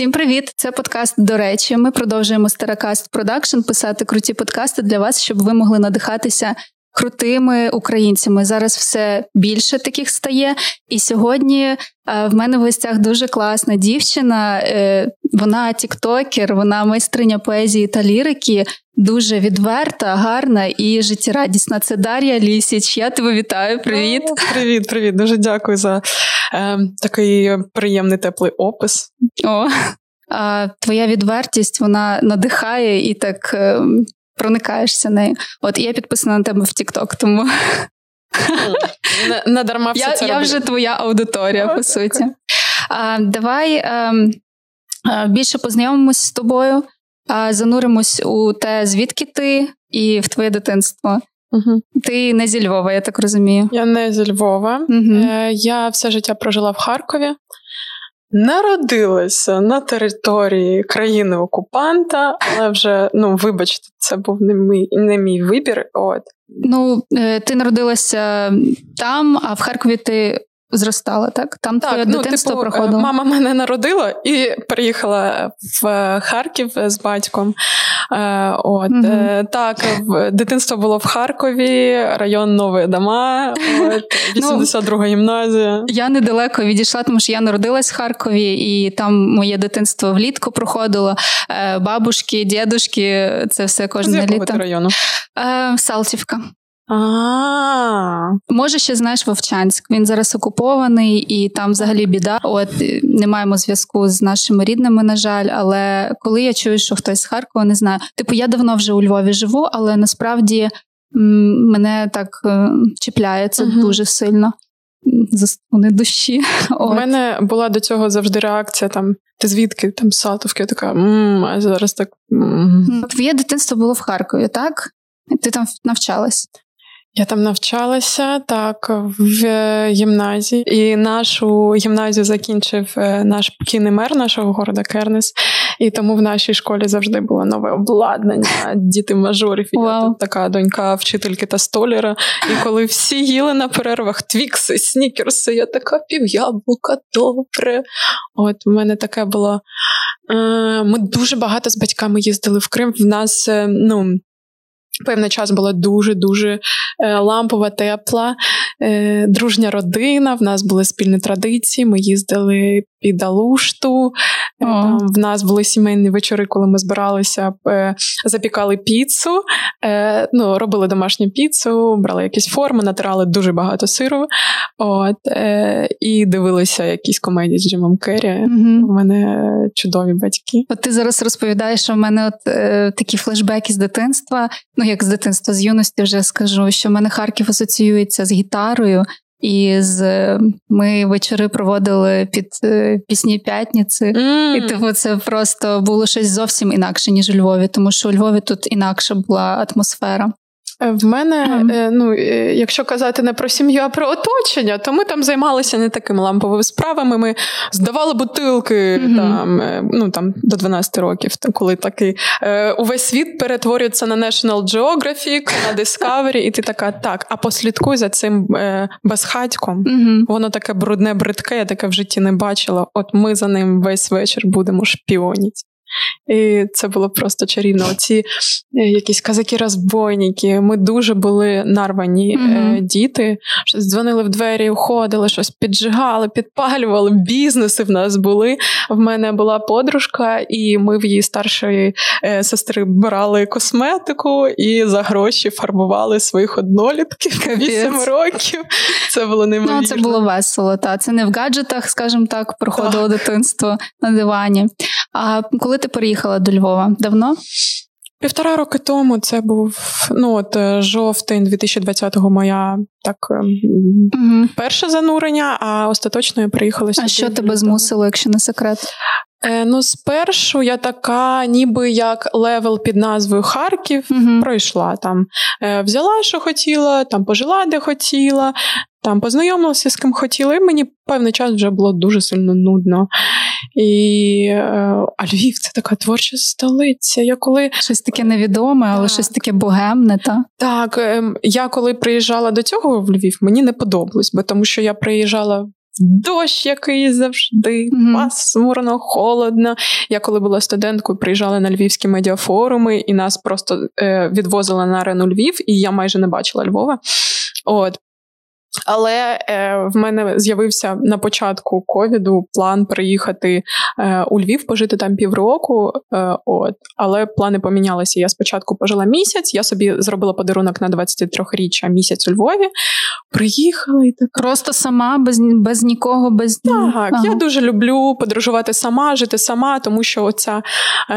Всім привіт! Це подкаст. До речі. Ми продовжуємо Старакаст Продакшн писати круті подкасти для вас, щоб ви могли надихатися крутими українцями. Зараз все більше таких стає. І сьогодні е, в мене в гостях дуже класна дівчина. Е, вона тіктокер, вона майстриня поезії та лірики, дуже відверта, гарна і життєрадісна. Це Дар'я Лісіч. Я тебе вітаю. Привіт, О, привіт, привіт. Дуже дякую за е, такий приємний теплий опис. О, а Твоя відвертість вона надихає і так е, проникаєшся нею. От я підписана на тебе в Тікток, тому не, дарма все це я вже твоя аудиторія, по суті. Давай більше познайомимось з тобою, зануримось у те, звідки ти і в твоє дитинство. Угу. Ти не зі Львова, я так розумію. Я не зі Львова. Угу. Я все життя прожила в Харкові. Народилася на території країни окупанта, але вже ну вибачте, це був не мій не мій вибір. От ну е, ти народилася там, а в Харкові ти зростала, так? Там так, твоє ну, дитинство типу, проходило? Мама мене народила і приїхала в Харків з батьком. Е, от, mm Так, дитинство було в Харкові, район Нові Дома, от, 82 ну, гімназія. Я недалеко відійшла, тому що я народилась в Харкові, і там моє дитинство влітку проходило. Е, бабушки, дідушки, це все кожне літо. З району? Салтівка. А, може, ще знаєш Вовчанськ. Він зараз окупований, і там взагалі біда. От не маємо зв'язку з нашими рідними, на жаль. Але коли я чую, що хтось з Харкова не знаю. Типу, я давно вже у Львові живу, але насправді м- мене так е- чіпляє це uh дуже сильно. Вони душі. У мене була до цього завжди реакція там. Ти звідки там Салтовки? Я така м-м, а зараз так. Твоє дитинство було в Харкові, так? Ти там навчалась? Я там навчалася так в гімназії, і нашу гімназію закінчив е, наш покійний мер нашого города Кернес. І тому в нашій школі завжди було нове обладнання, діти мажорів. Wow. я тут така донька вчительки та столяра. І коли всі їли на перервах твікси, снікерси, я така пів'яблука, добре. От у мене таке було. Е, ми дуже багато з батьками їздили в Крим. В нас е, ну. Певний час була дуже-дуже е, лампова, тепла, е, дружня родина. В нас були спільні традиції. Ми їздили під Алушту. Е, там в нас були сімейні вечори, коли ми збиралися, запікали піцу, ну, робили домашню піцу, брали якісь форми, натирали дуже багато сиру. От, І дивилися якісь комедії з Джимом Керрі. mm У мене чудові батьки. От ти зараз розповідаєш, що в мене от такі флешбеки з дитинства. Ну, як з дитинства, з юності вже скажу, що в мене Харків асоціюється з гітарою, і з ми вечори проводили під е, пісні п'ятниці. Mm. І тому це просто було щось зовсім інакше, ніж у Львові, тому що у Львові тут інакша була атмосфера. В мене, mm. ну якщо казати не про сім'ю, а про оточення, то ми там займалися не такими ламповими справами. Ми здавали бутилки mm-hmm. там, е, ну там до 12 років, коли такий е, увесь світ перетворюється на National Geographic, на Discovery, і ти така, так, а послідкуй за цим е, безхатьком. Mm-hmm. Воно таке брудне, бридке, я таке в житті не бачила. От ми за ним весь вечір будемо шпіоніть. І це було просто чарівно. Оці е, якісь казаки-розбойники. Ми дуже були нарвані mm-hmm. діти. Щось дзвонили в двері, уходили, щось піджигали, підпалювали. Бізнеси в нас були. В мене була подружка, і ми в її старшої е, сестри брали косметику і за гроші фарбували своїх однолітків вісім років. Це було неймовірно. Ну, Це було весело. Та це не в гаджетах, скажімо так, проходило так. дитинство на дивані. А коли ти переїхала до Львова? Давно? Півтора роки тому це був ну от е, жовтень 2020-го моя так угу. перше занурення, а остаточно я приїхала сюди. А що тебе змусило, якщо не секрет? Е, Ну, спершу я така, ніби як level під назвою Харків, угу. пройшла там, е, взяла, що хотіла, там пожила, де хотіла, там познайомилася з ким хотіла, і мені певний час вже було дуже сильно нудно. І е, а Львів це така творча столиця. Я коли Щось таке невідоме, але щось таке богемне. та? Так, ем, я коли приїжджала до цього в Львів, мені не подобалось, бо тому що я приїжджала дощ який завжди, mm-hmm. пасмурно, холодно. Я коли була студенткою, приїжджала на львівські медіафоруми, і нас просто е, відвозили на арену Львів, і я майже не бачила Львова. От. Але е, в мене з'явився на початку ковіду план приїхати е, у Львів, пожити там півроку. Е, от, але плани помінялися. Я спочатку пожила місяць. Я собі зробила подарунок на 23-річчя місяць у Львові. Приїхала і так просто сама, без без нікого, без так. Ага. Я дуже люблю подорожувати сама, жити сама, тому що оця е,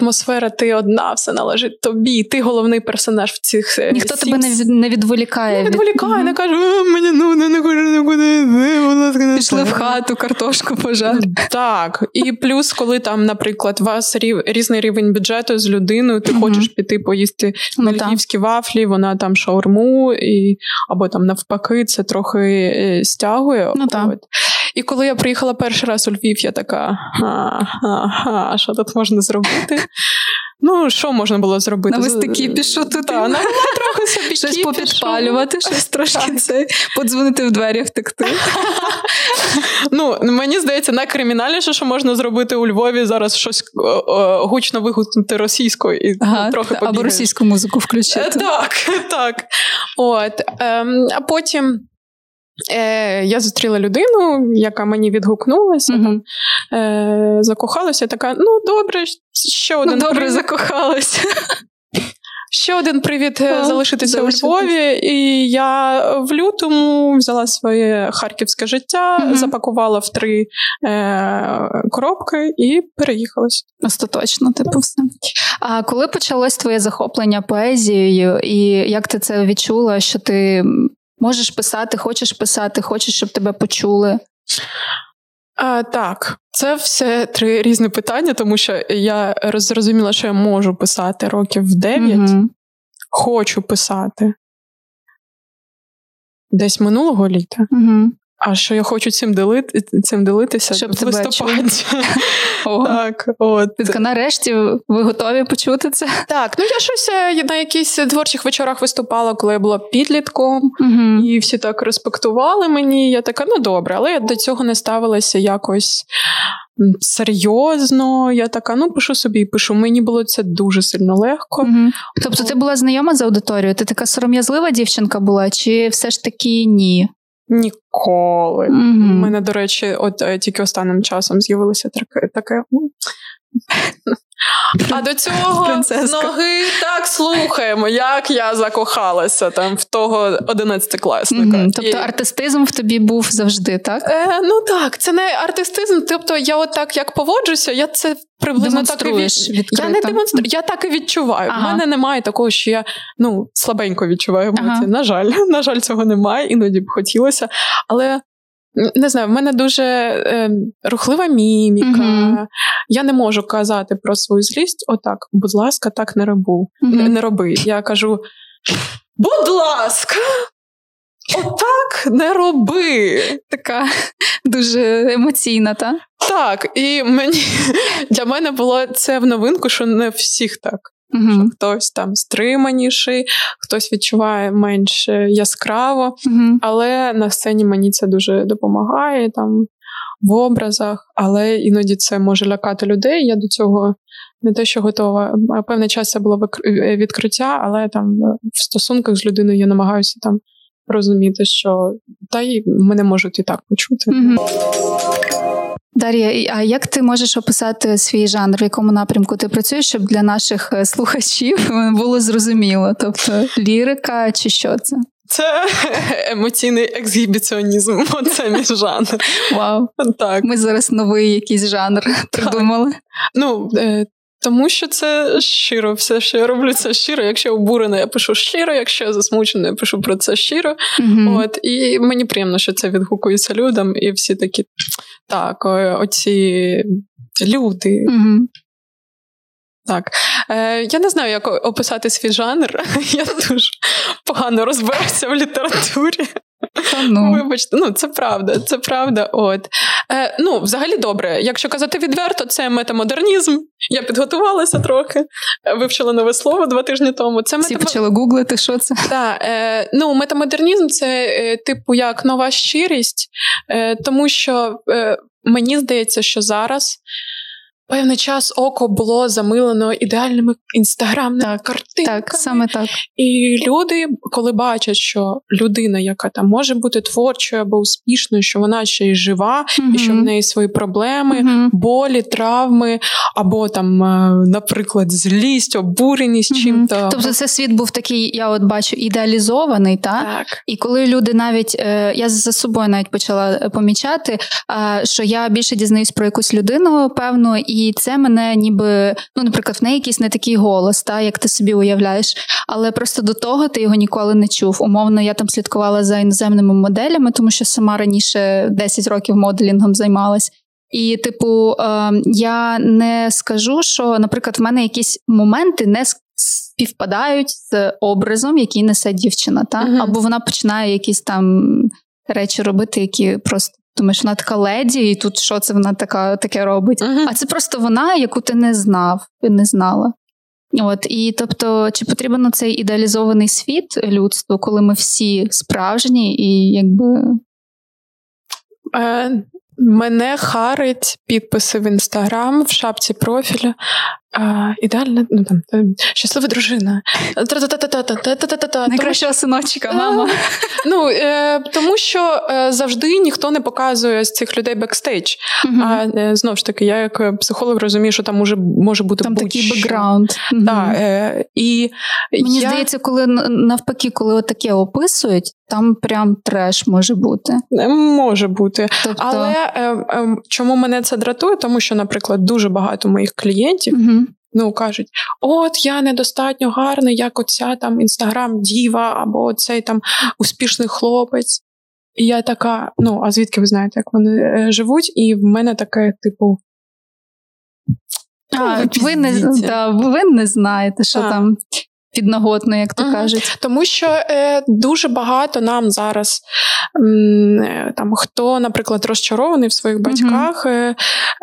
атмосфера, ти одна, все належить тобі. Ти головний персонаж в цих е, ніхто сім... тебе не не відволікає. Не відволікає, від... не каже мені ну не хочу нікуди йти, будь ласка, не пішли в хату, картошку пожар. Так. І плюс, коли там, наприклад, у вас рів, різний рівень бюджету з людиною, ти хочеш піти поїсти ну, львівські вафлі, вона там шаурму, і, або там навпаки, це трохи е, стягує. Ну, так. І коли я приїхала перший раз у Львів, я така: а, що тут можна зробити? Ну, що можна було зробити? Навести кіпішу тут. Та, трохи собі Щось попідпалювати, щось трошки це, подзвонити в двері втекти. Ну, Мені здається, найкримінальніше, що можна зробити у Львові, зараз щось гучно вигукнути російською і ага, трохи побігати. Або російську музику включити. Е, так, так. От. Ем, а потім. Е, Я зустріла людину, яка мені відгукнулася, mm-hmm. е, закохалася, така: ну, добре, ще один ну, добре закохалася. Ще один привід а, залишитися залишитись. у Львові, і я в лютому взяла своє харківське життя, mm-hmm. запакувала в три е, коробки і переїхалась. Остаточно, типу, все. А коли почалось твоє захоплення поезією, і як ти це відчула, що ти Можеш писати, хочеш писати, хочеш, щоб тебе почули. А, Так, це все три різні питання, тому що я зрозуміла, що я можу писати років 9. Угу. Хочу писати десь минулого літа. Угу. А що я хочу цим ділити, цим ділитися Щоб в листопаді. Так, от. Ти нарешті ви готові почути це? Так, ну я щось е, на якісь творчих вечорах виступала, коли я була підлітком, угу. і всі так респектували мені. Я така, ну добре, але я до цього не ставилася якось. Серйозно, я така, ну пишу собі, пишу. Мені було це дуже сильно легко. Угу. Тобто, ти була знайома з аудиторією? Ти така сором'язлива дівчинка була, чи все ж таки ні? Ніколи. У mm-hmm. мене, до речі, от е, тільки останнім часом з'явилося таке. таке а до цього з ноги так слухаємо, як я закохалася там в того одинадцятикласника. Mm-hmm. Тобто І... артистизм в тобі був завжди, так? Е, Ну так, це не артистизм. Тобто, я от так як поводжуся, я це приблизно так і від... Я не демонструю, я так і відчуваю. Ага. У мене немає такого, що я ну слабенько відчуваю емоції. Ага. На жаль, на жаль, цього немає, іноді б хотілося. Але не знаю, в мене дуже е, рухлива міміка. uh Я не можу казати про свою злість. Отак, будь ласка, так не робу. uh Не, не роби. Я кажу: будь ласка, отак не роби. Така дуже емоційна, та? Так, і мені для мене було це в новинку, що не всіх так. Uh-huh. Що хтось там стриманіший, хтось відчуває менш яскраво, uh-huh. але на сцені мені це дуже допомагає там в образах, але іноді це може лякати людей. Я до цього не те, що готова. Певний час це було відкриття, але там в стосунках з людиною я намагаюся там розуміти, що та й мене можуть і так почути. Дар'я, а як ти можеш описати свій жанр, в якому напрямку ти працюєш, щоб для наших е, слухачів було зрозуміло? Тобто лірика чи що це? Це емоційний ексгібіціонізм. Це мій жанр. Вау. Так. Ми зараз новий якийсь жанр придумали. Ну, е, тому що це щиро, все, що я роблю, це щиро. Якщо обурена, я пишу щиро, якщо я засмучена, я пишу про це щиро. Mm-hmm. От, І мені приємно, що це відгукується людям, і всі такі так, оці люди. Mm-hmm. Так, Е, я не знаю, як описати свій жанр. Я дуже погано розберуся в літературі. Ну. Вибачте, ну це правда, це правда. От Е, Ну, взагалі добре. Якщо казати відверто, це метамодернізм. Я підготувалася трохи, вивчила нове слово два тижні тому. Це Всі метам... почали гуглити, що це? Так, е, ну, метамодернізм це е, типу як нова щирість, е, тому що е, мені здається, що зараз. Певний час око було замилено ідеальними інстаграмними картинками. Так, саме так. І люди, коли бачать, що людина, яка там може бути творчою або успішною, що вона ще й жива, mm-hmm. і що в неї свої проблеми, mm-hmm. болі, травми, або там, е, наприклад, злість, обуреність mm-hmm. чим-то. Тобто, це світ був такий, я от бачу, ідеалізований, та? так? І коли люди навіть е, я за собою навіть почала помічати, що я більше дізнаюсь про якусь людину, певно, і. І це мене ніби, ну, наприклад, в неї якийсь не такий голос, та, як ти собі уявляєш. Але просто до того ти його ніколи не чув. Умовно, я там слідкувала за іноземними моделями, тому що сама раніше 10 років моделінгом займалась. І, типу, е, я не скажу, що, наприклад, в мене якісь моменти не співпадають з образом, який несе дівчина, та? Uh-huh. або вона починає якісь там речі робити, які просто Думаєш, вона така леді, і тут що це вона така таке робить? Uh-huh. А це просто вона, яку ти не знав і не знала. От і тобто, чи потрібен цей ідеалізований світ людству, коли ми всі справжні і якби. Е, Мене харить підписи в інстаграм в шапці профіля. А, Ідеальна ну там щаслива дружина. Найкращого синочка, мама. Ну е, тому що е, завжди ніхто не показує з цих людей бекстейдж. А е, знову ж таки, я як психолог розумію, що там може може бути там такий бекграунд. Е, і Мені здається, коли навпаки, коли отаке описують, там прям треш може бути. Може бути. Тобто... Але е, е, чому мене це дратує? Тому що, наприклад, дуже багато моїх клієнтів. Ну, кажуть, от я недостатньо гарний, як оця там інстаграм-діва, або цей там успішний хлопець. І я така: ну, а звідки ви знаєте, як вони е, живуть? І в мене таке, типу. А, ви не да, ви не знаєте, що а. там підноготно, як то кажуть. Тому що е, дуже багато нам зараз м, е, там хто, наприклад, розчарований в своїх батьках, uh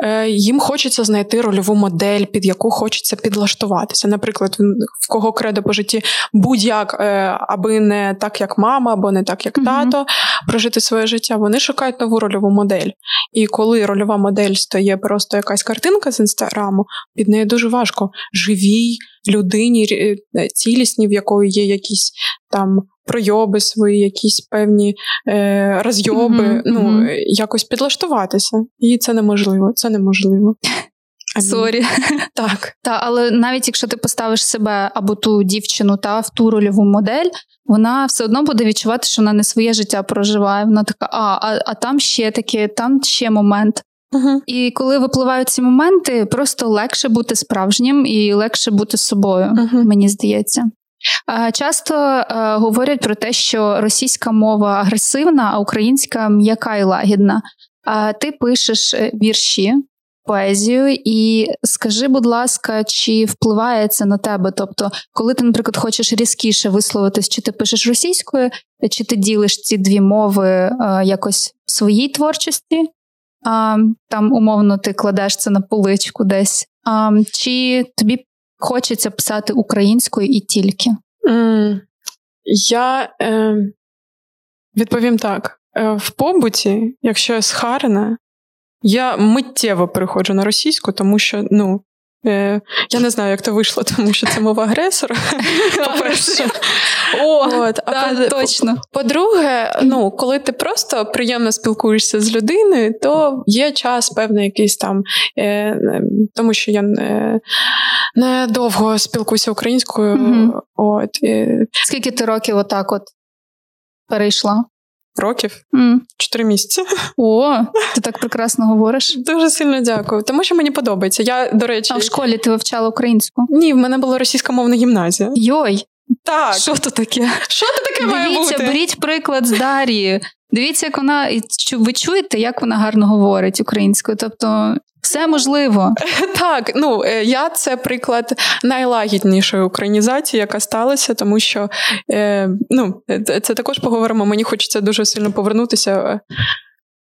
е, їм хочеться знайти рольову модель, під яку хочеться підлаштуватися. Наприклад, в кого кредо по житті будь-як, е, аби не так, як мама, або не так, як uh тато, прожити своє життя. Вони шукають нову рольову модель. І коли рольова модель стає просто якась картинка з інстаграму, під нею дуже важко живій людині е, цілісні, в якої є якісь там пройоби свої, якісь певні е, розйоби, mm-hmm, ну mm-hmm. якось підлаштуватися. І це неможливо. Це неможливо. Sorry. Так. Та, але навіть якщо ти поставиш себе або ту дівчину та в ту рольову модель, вона все одно буде відчувати, що вона не своє життя проживає. Вона така, а, а, а там ще таке, там ще момент. Uh-huh. І коли випливають ці моменти, просто легше бути справжнім і легше бути собою, uh-huh. мені здається. Часто е, говорять про те, що російська мова агресивна, а українська м'яка і лагідна. А ти пишеш е, вірші, поезію, і скажи, будь ласка, чи впливає це на тебе? Тобто, коли ти, наприклад, хочеш різкіше висловитись, чи ти пишеш російською, чи ти ділиш ці дві мови е, якось в своїй творчості? Там умовно ти кладеш це на поличку десь. Чи тобі хочеться писати українською і тільки? Mm, я е, відповім так: е, в побуті, якщо я схарена, я миттєво переходжу на російську, тому що ну, Я не знаю, як то вийшло, тому що це мова агресора. По-перше, О, От, а да, по, точно. По-друге, ну, коли ти просто приємно спілкуєшся з людиною, то є час певний якийсь там, е, тому що я не, не довго спілкуюся українською. Угу. От. Скільки ти років отак от перейшла? Років, чотири mm. місяці. О, ти так прекрасно говориш. Дуже сильно дякую. Тому що мені подобається. Я, до речі, а в школі ти вивчала українську? Ні, в мене була російськомовна гімназія. Йой! Так. Що то таке? Що то таке має Дивіться, бути? беріть приклад з Дарії. Дивіться, як вона ви чуєте, як вона гарно говорить українською. Тобто Все можливо. Так, ну е, я це приклад найлагіднішої українізації, яка сталася, тому що е, ну, це також поговоримо. Мені хочеться дуже сильно повернутися.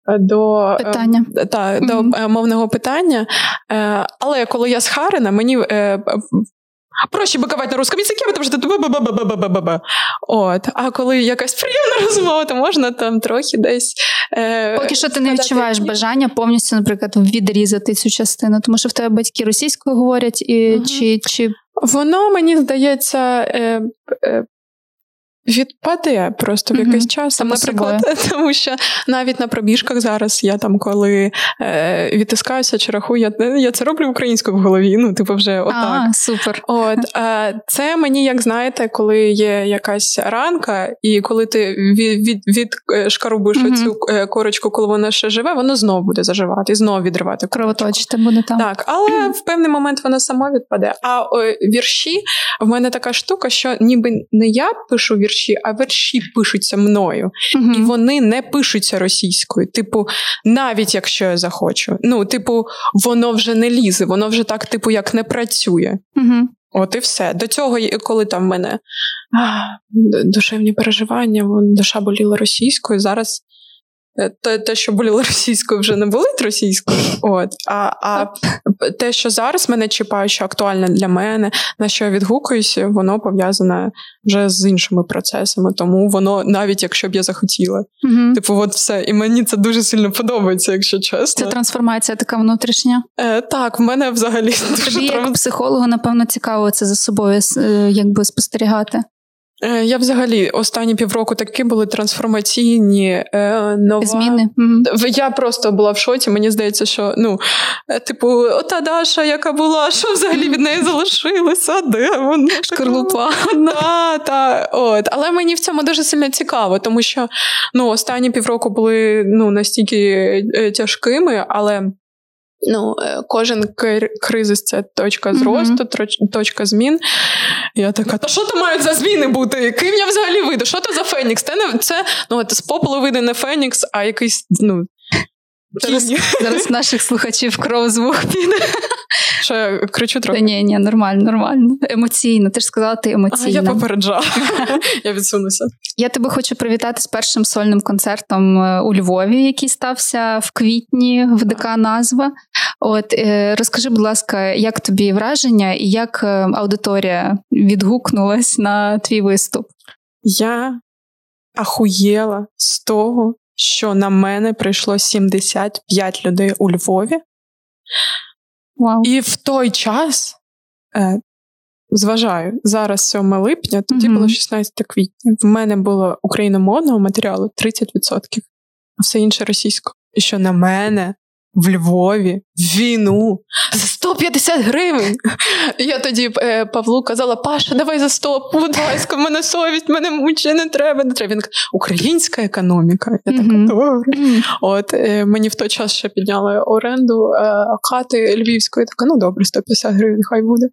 Е, до питання та, mm-hmm. до мовного питання. Але коли я з Харина, мені проще бикувати на русском язикі, тому що ти От. А коли якась приємна розмова, то можна там трохи десь. Е, Поки що ти не відчуваєш бажання повністю, наприклад, відрізати цю частину, тому що в тебе батьки російською говорять, і, угу. чи, чи. Воно мені здається. Е, е, Відпаде просто в якийсь час. Там, наприклад, тому що навіть на пробіжках зараз я там, коли е, відтискаюся чи рахую, я я це роблю українською в голові. Ну, типу, вже отак. А, супер. От е, це мені, як знаєте, коли є якась ранка, і коли ти від від, від е, шкарубиш mm цю е, корочку, коли вона ще живе, воно знову буде заживати і знову відривати Кровоточити буде там. Так, але mm в певний момент воно само відпаде. А о, вірші в мене така штука, що ніби не я пишу вірші вірші, а вірші пишуться мною. Угу. І вони не пишуться російською. Типу, навіть якщо я захочу. Ну, типу, воно вже не лізе, воно вже так, типу, як не працює. Угу. От і все. До цього, коли там в мене душевні переживання, душа боліла російською. Зараз те, те, що боліло російською, вже не болить російською. От а а те, що зараз мене чіпає, що актуальне для мене, на що я відгукуюся, воно пов'язане вже з іншими процесами. Тому воно, навіть якщо б я захотіла, угу. типу, от все. І мені це дуже сильно подобається, якщо чесно. Це трансформація така внутрішня. Е, Так, в мене взагалі дуже Тобі як психологу, напевно, цікаво це за собою, е, якби спостерігати. Е, я взагалі останні півроку такі були трансформаційні е, нова... зміни. Я просто була в шоці. Мені здається, що ну, е, типу, ота Даша, яка була, що взагалі від неї залишилося? Де вона? Шкарлупа. Та, та, от. Але мені в цьому дуже сильно цікаво, тому що ну, останні півроку були ну, настільки тяжкими, але. Ну, е, кожен кризис це точка зросту, mm-hmm. точка змін. Я така, та що то мають за зміни бути? Ким я взагалі вийду? Що це за Фенікс? Це не це ну, от з попелу вийде не Фенікс, а якийсь ну, Зараз зараз наших слухачів кров звук піде. Що я кричу трохи? Ні, ні, нормально, нормально. Емоційно. Ти ж сказала, ти емоційна. А, Я попереджала. Я відсунуся. Я тебе хочу привітати з першим сольним концертом е, у Львові, який стався в квітні в ДК назва. От е, розкажи, будь ласка, як тобі враження і як е, аудиторія відгукнулась на твій виступ? Я ахуєла з того, що на мене прийшло 75 людей у Львові. Wow. І в той час, е, зважаю, зараз 7 липня, тоді mm-hmm. було 16 квітня. В мене було україномовного матеріалу 30%, а все інше російсько. І що на мене в Львові в війну за 150 гривень. Я тоді е, Павлу казала: Паша, давай за 100, будь ласка, в мене совість, мене мучить, не треба. не треба. Він каже, Українська економіка. Я така mm-hmm. добре. Mm-hmm. От е, мені в той час ще підняли оренду е, хати львівської. Така, ну добре, 150 гривень, хай буде.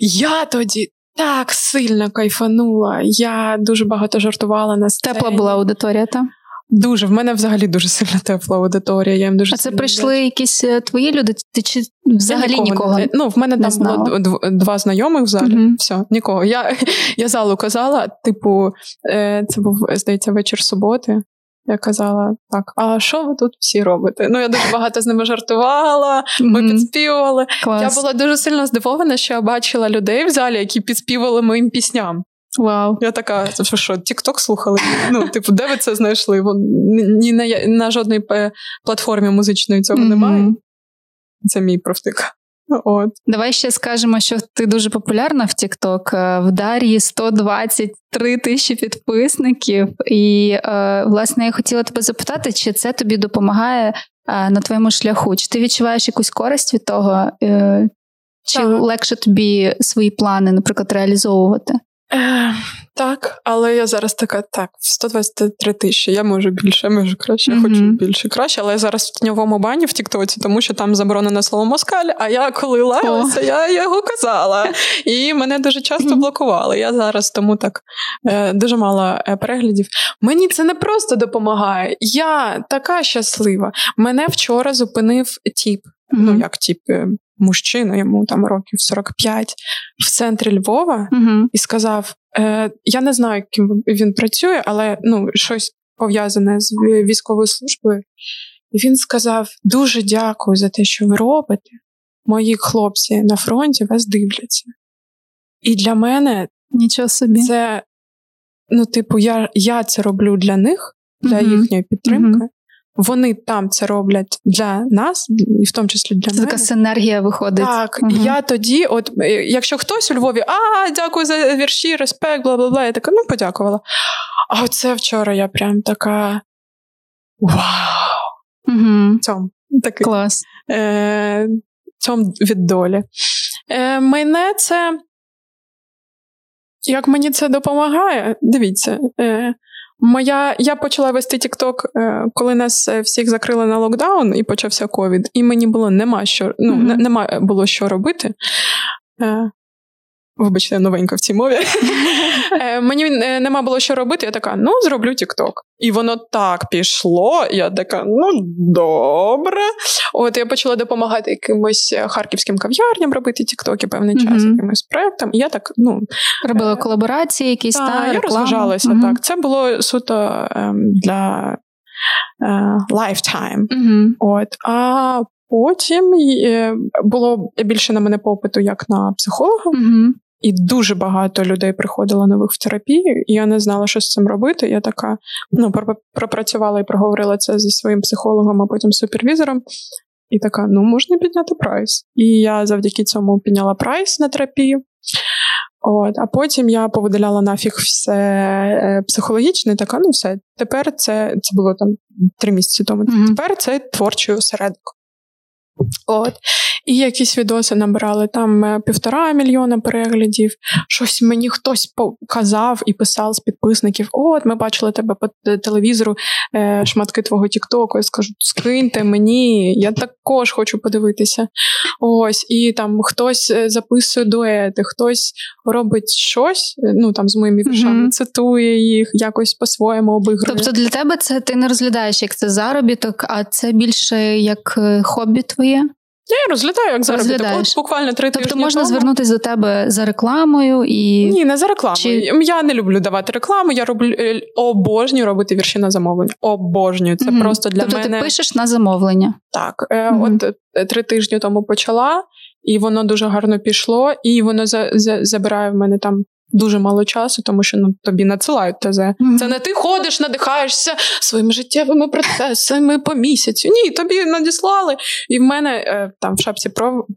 Я тоді. Так сильно кайфанула. Я дуже багато жартувала на сцені. Тепла була аудиторія, там. Дуже в мене взагалі дуже сильна тепла аудиторія. Я їм дуже А це прийшли люблю. якісь е, твої люди? Ти чи взагалі я нікого? нікого? Ну в мене не там було два знайомих в залі. uh Все, нікого. Я я залу казала, типу, е, це був здається вечір суботи. Я казала так, а що ви тут всі робите? Ну я дуже багато з ними жартувала, ми mm-hmm. підспівували. Клас. Я була дуже сильно здивована, що я бачила людей в залі, які підспівали моїм пісням. Вау. Я така, це що, Тікток слухали? Ну, типу, де ви це знайшли? Ні на на жодній платформі музичної цього mm-hmm. немає. Це мій профтик. От. Давай ще скажемо, що ти дуже популярна в TikTok. Е, в Дар'ї 123 тисячі підписників. І, е, власне, я хотіла тебе запитати, чи це тобі допомагає е, на твоєму шляху? Чи ти відчуваєш якусь користь від того? Чи так. легше тобі свої плани, наприклад, реалізовувати? Е, Так, але я зараз така, так, 123 тисячі, я можу більше, я можу краще, я mm-hmm. хочу більше краще, але я зараз в тіньовому бані в Тіктоці, тому що там заборонене слово москаль, а я коли лаялася, oh. я його казала. І мене дуже часто mm-hmm. блокували. Я зараз тому так е, дуже мало е, переглядів. Мені це не просто допомагає. Я така щаслива. Мене вчора зупинив тіп mm-hmm. ну як тип мужчина, йому там років 45, в центрі Львова mm-hmm. і сказав: е, Я не знаю, ким він працює, але ну, щось пов'язане з військовою службою. І він сказав: Дуже дякую за те, що ви робите. Мої хлопці на фронті вас дивляться. І для мене Нічого собі. це, ну, типу, я я це роблю для них, для uh-huh. їхньої підтримки. Uh-huh. Вони там це роблять для нас, і в тому числі для це мене. Така синергія виходить. Так, uh-huh. я тоді, от е, якщо хтось у Львові, а дякую за вірші, респект, бла бла бла, я така, ну подякувала. А оце вчора я прям така. Вау! Угу. Цьом, такий, Клас. Е, Цьом від долі. Е, Мене це. Як мені це допомагає? Дивіться. Е, Моя я почала вести TikTok, е, коли нас е, всіх закрили на локдаун і почався ковід, і мені було нема що ну, mm-hmm. нема було що робити. Е, Вибачте, я новенька в цій мові. Мені нема було що робити. Я така, ну зроблю TikTok. І воно так пішло. Я така, ну добре. От я почала допомагати якимось харківським кав'ярням робити тіктоки певний час, mm-hmm. якимось проектом. І я так, ну робила колаборації, якісь та, та я розважалася. Mm-hmm. Так, це було суто ем, для е, lifetime. Mm-hmm. От, а потім е, було більше на мене попиту як на психолога. І дуже багато людей приходило нових в терапію, і я не знала, що з цим робити. Я така ну, пропрацювала і проговорила це зі своїм психологом, а потім супервізором. І така: ну, можна підняти прайс. І я завдяки цьому підняла прайс на терапію. От, А потім я повидаляла нафіг все е, психологічне, така, ну все, тепер це це було там три місяці тому. Mm-hmm. Тепер це творчий осередок. От. І якісь відоси набирали там е, півтора мільйона переглядів. Щось мені хтось показав і писав з підписників: От, ми бачили тебе по телевізору, е, шматки твого Тіктоку. Я скажу, скиньте мені, я також хочу подивитися. Ось, і там хтось е, записує дуети, хтось робить щось, ну там з моїми віршами, mm-hmm. цитує їх, якось по-своєму обігрує. Тобто для тебе це ти не розглядаєш як це заробіток, а це більше як хобі твоє? Я розглядаю як заробіток. От буквально три тобто тижні можна тому. звернутися до тебе за рекламою і ні, не за рекламою. Чи... Я не люблю давати рекламу. Я роблю е, обожнюю робити вірші на замовлення. Обожнюю. Це mm просто для тобто мене. Тобто ти пишеш на замовлення. Так, mm от е, три тижні тому почала, і воно дуже гарно пішло, і воно за, за забирає в мене там дуже мало часу, тому що ну тобі надсилають ТЗ. Mm-hmm. Це не ти ходиш, надихаєшся своїми життєвими процесами по місяцю. Ні, тобі надіслали. І в мене е, там в шапці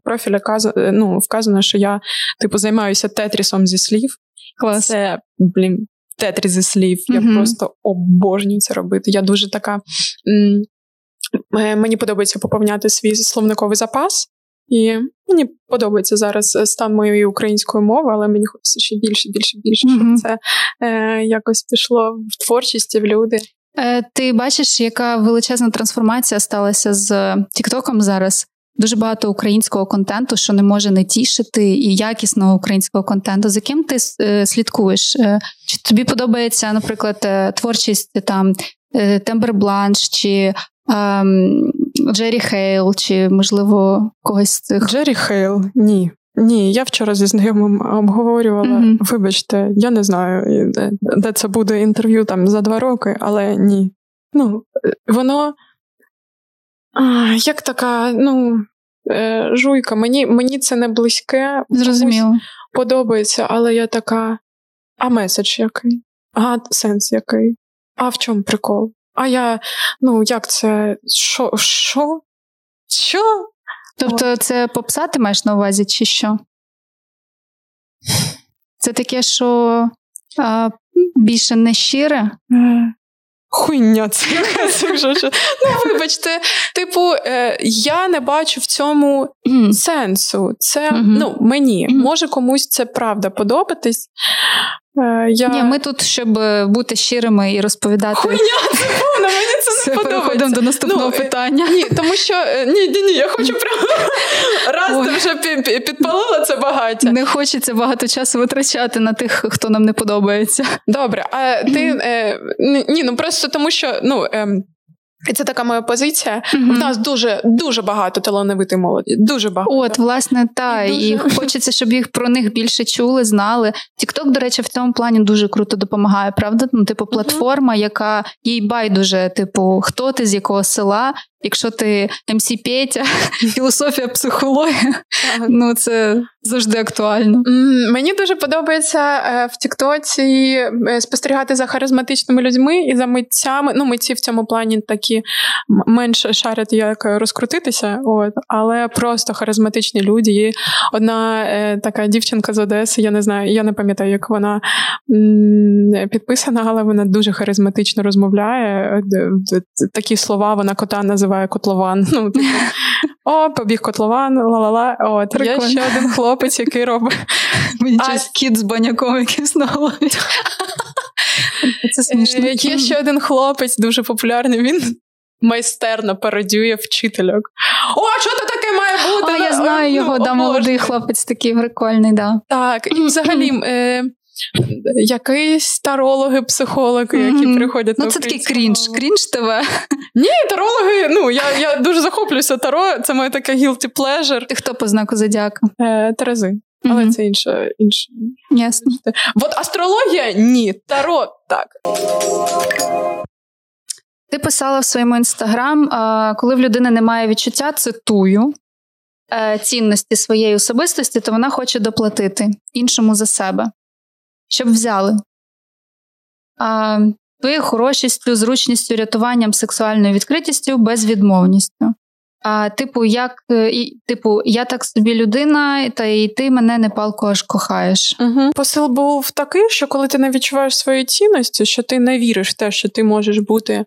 профіля е, ну, вказано, що я типу займаюся тетрісом зі слів. Клас. Це блін. Тетріс зі слів. Mm-hmm. Я просто обожнюю це робити. Я дуже така. М- Мені подобається поповняти свій словниковий запас. І мені подобається зараз е, стан моєї української мови, але мені хочеться ще більше, більше, більше, mm-hmm. щоб це е, якось пішло в творчість і в люди. Е, Ти бачиш, яка величезна трансформація сталася з Тіктоком зараз. Дуже багато українського контенту, що не може не тішити, і якісного українського контенту. За ким ти е, слідкуєш? Е, чи тобі подобається, наприклад, е, творчість там Тембер Бланш чи Джері Хейл, чи, можливо, когось з цих. Джері Хейл, ні. Ні, я вчора зі знайомим обговорювала. Mm-hmm. Вибачте, я не знаю, де, де це буде інтерв'ю там за два роки, але ні. Ну, воно а, як така, ну, е, жуйка, мені мені це не близьке, Зрозуміло. подобається, але я така. А меседж який? А сенс який? А в чому прикол? А я, ну, як це? Що? Що? Що? Тобто, це попса ти маєш на увазі, чи що? Це таке, що а, більше не щире? Хуйня це Ну, вибачте, типу, е, я не бачу в цьому сенсу. Це ну, мені. Може комусь це правда подобатись. Е, я... Ні, ми тут, щоб бути щирими і розповідати. Хуйня, це повна, мені це не подобається. Переходимо до наступного ну, питання. Ні, тому що е, ні, ні, ні, я хочу прямо раз ти вже підпалила це багаття. Не хочеться багато часу витрачати на тих, хто нам не подобається. Добре, а ти е, ні, ну просто тому що ну. І це така моя позиція. Mm-hmm. У нас дуже дуже багато талановитої молоді. Дуже багато. От, власне, та і, і хочеться, щоб їх про них більше чули, знали. Тікток, до речі, в цьому плані дуже круто допомагає. Правда? Ну, типу, платформа, mm-hmm. яка їй байдуже, типу, хто ти з якого села. Якщо ти МС Петя, філософія, психологія, ну це завжди актуально. Мені дуже подобається е, в Тіктоці е, спостерігати за харизматичними людьми і за митцями. Ну, митці в цьому плані такі менш шарять, як розкрутитися, от, але просто харизматичні люди. Є одна е, така дівчинка з Одеси, я не знаю, я не пам'ятаю, як вона підписана, але вона дуже харизматично розмовляє. Такі слова вона кота називає котлован. Ну, типу, О, побіг котлован, ла-ла-ла. От, Є ще один хлопець, який робить. Мені а... кіт з баняком якийсь на голові. Це смішно. Е, є ще один хлопець, дуже популярний. Він майстерно пародює вчительок. О, що це таке має бути? А, Я знаю ну, його, да, молодий хлопець такий прикольний, да. Так, і взагалі. Якісь тарологи, психологи, які mm-hmm. приходять ну, на це такий крінж, крінж тебе. Ні, тарологи. Ну я я дуже захоплююся таро. Це моє таке guilty pleasure. Ти хто по знаку зодіака? Е, Терези. Але mm-hmm. це інше. інше. Ясно. От астрологія ні. Таро так. Ти писала в своєму інстаграм, коли в людини немає відчуття, цитую е, цінності своєї особистості, то вона хоче доплатити іншому за себе, щоб взяли. Твоєю хорошістю, зручністю, рятуванням, сексуальною відкритістю, безвідмовністю. А, Типу, як е, і, типу, я так собі людина, та і ти мене не палко аж кохаєш. Угу. Посил був такий, що коли ти не відчуваєш свої цінності, що ти не віриш в те, що ти можеш бути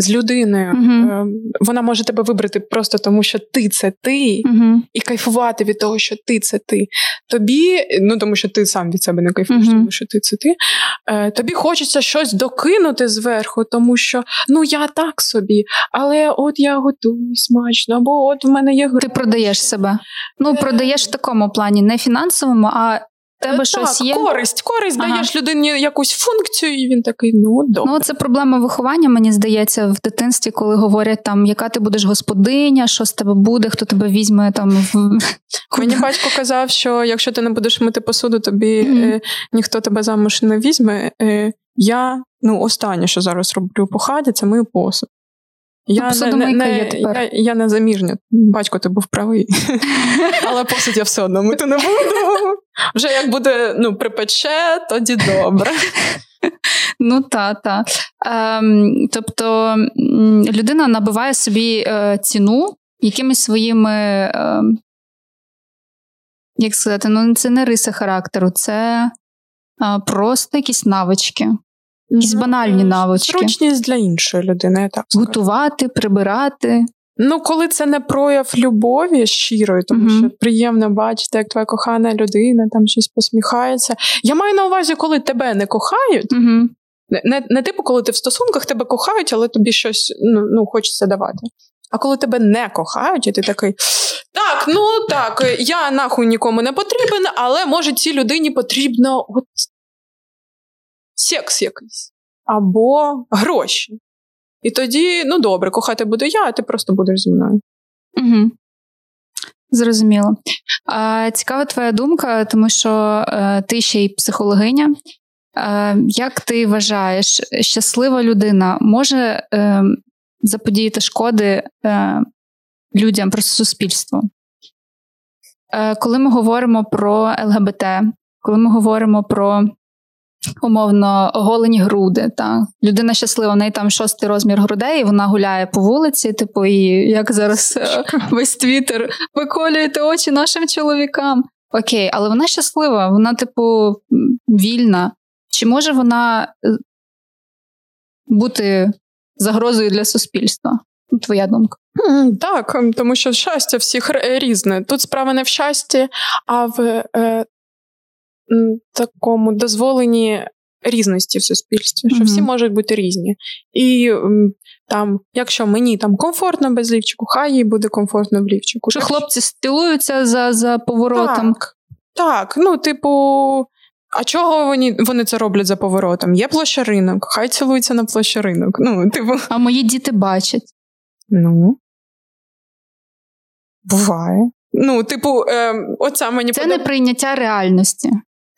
з людиною. Uh-huh. Вона може тебе вибрати просто тому, що ти це ти, uh-huh. і кайфувати від того, що ти це ти. Тобі, ну тому що ти сам від себе не кайфуєш, uh-huh. тому що ти це ти. Е, тобі хочеться щось докинути зверху, тому що ну я так собі, але от я готую смачно, або от в мене є гроші. Ти продаєш себе. Ну, продаєш в такому плані, не фінансовому, а тебе так, щось є? Користь, користь ага. даєш людині якусь функцію, і він такий, ну добре. Ну, це проблема виховання, мені здається, в дитинстві, коли говорять там, яка ти будеш господиня, що з тебе буде, хто тебе візьме там в. Мені батько казав, що якщо ти не будеш мити посуду, тобі mm-hmm. е, ніхто тебе замуж не візьме. Е, Я ну останнє, що зараз роблю по хаті, це мию посуд. Я не, не, не, я, я не заміжня. Батько ти був правий. Але посуд я все одно мити не буду. Вже як буде ну, припече, тоді добре. Ну, та, та. Ем, Тобто людина набиває собі е, ціну якимись своїми, е, як сказати, ну це не риси характеру, це е, просто якісь навички. Якісь банальні навички. Зручність для іншої людини. я так скажу. Готувати, прибирати. Ну, коли це не прояв любові щирої, тому uh-huh. що приємно бачити, як твоя кохана людина там щось посміхається. Я маю на увазі, коли тебе не кохають. Не, не не, типу, коли ти в стосунках тебе кохають, але тобі щось ну, ну, хочеться давати. А коли тебе не кохають, і ти такий. Так, ну так, я нахуй нікому не потрібен, але може цій людині потрібно от секс якийсь або гроші. І тоді, ну добре, кохати буду я, а ти просто будеш зі мною. Угу. Зрозуміло. А, Цікава твоя думка, тому що е, ти ще й психологиня. Е, як ти вважаєш, щаслива людина може е, заподіяти шкоди людям, просто суспільству? Коли ми говоримо про ЛГБТ, коли ми говоримо про умовно оголені груди. Та. Людина щаслива, в неї там шостий розмір грудей, і вона гуляє по вулиці, типу, і як зараз е, весь твіттер виколюєте очі нашим чоловікам. Окей, але вона щаслива, вона, типу, вільна. Чи може вона е, бути загрозою для суспільства? Твоя думка? Так, тому що щастя всіх різне. Тут справа не в щасті, а в е, такому дозволенні різності в суспільстві, що mm-hmm. всі можуть бути різні. І там, якщо мені там комфортно без лівчику, хай їй буде комфортно в лівчику. Що хлопці стилуються за за поворотом. Так, так, ну, типу, А чого вони вони це роблять за поворотом? Є площа ринок, хай цілуються на площі ринок. Ну, типу... А мої діти бачать. Ну. Буває. Ну, типу, е, оця мені Це подоб... не прийняття реальності.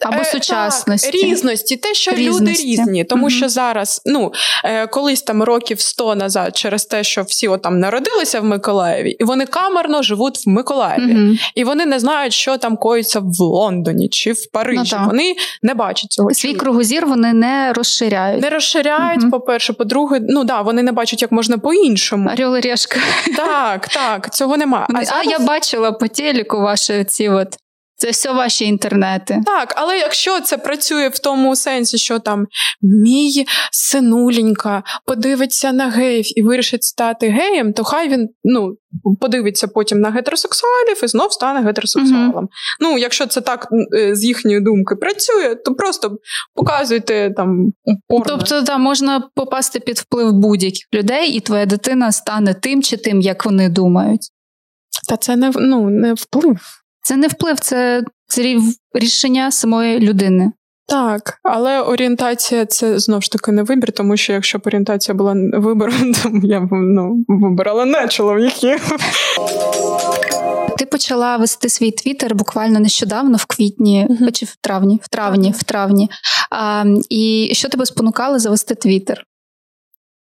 Або е, сучасності. Так, різності, те, що різності. люди різні. Тому mm-hmm. що зараз, ну, е, колись там років сто назад, через те, що всі там народилися в Миколаєві, і вони камерно живуть в Миколаєві. Mm-hmm. І вони не знають, що там коїться в Лондоні чи в Парижі. Ну, вони не бачать цього. Свій кругозір вони не розширяють. Не розширяють, mm-hmm. по-перше, по-друге, ну да, вони не бачать, як можна по-іншому. Орел решка. Так, так, цього немає. А, а зараз... я бачила по телеку ваші ці от це все ваші інтернети. Так, але якщо це працює в тому сенсі, що там мій синулінька подивиться на геїв і вирішить стати геєм, то хай він ну, подивиться потім на гетеросексуалів і знов стане гетеросексуалом. mm Ну, якщо це так е, з їхньої думки працює, то просто показуйте там порно. Тобто, да, можна попасти під вплив будь-яких людей, і твоя дитина стане тим чи тим, як вони думають. Та це не ну, не вплив. Це не вплив, це, це рішення самої людини. Так, але орієнтація це знову ж таки не вибір, тому що якщо б орієнтація була вибором, то я б ну, вибирала не чоловіків. Ти почала вести свій твіттер буквально нещодавно, в квітні, uh-huh. чи в травні, в травні, в травні. А, І що тебе спонукало завести твіттер?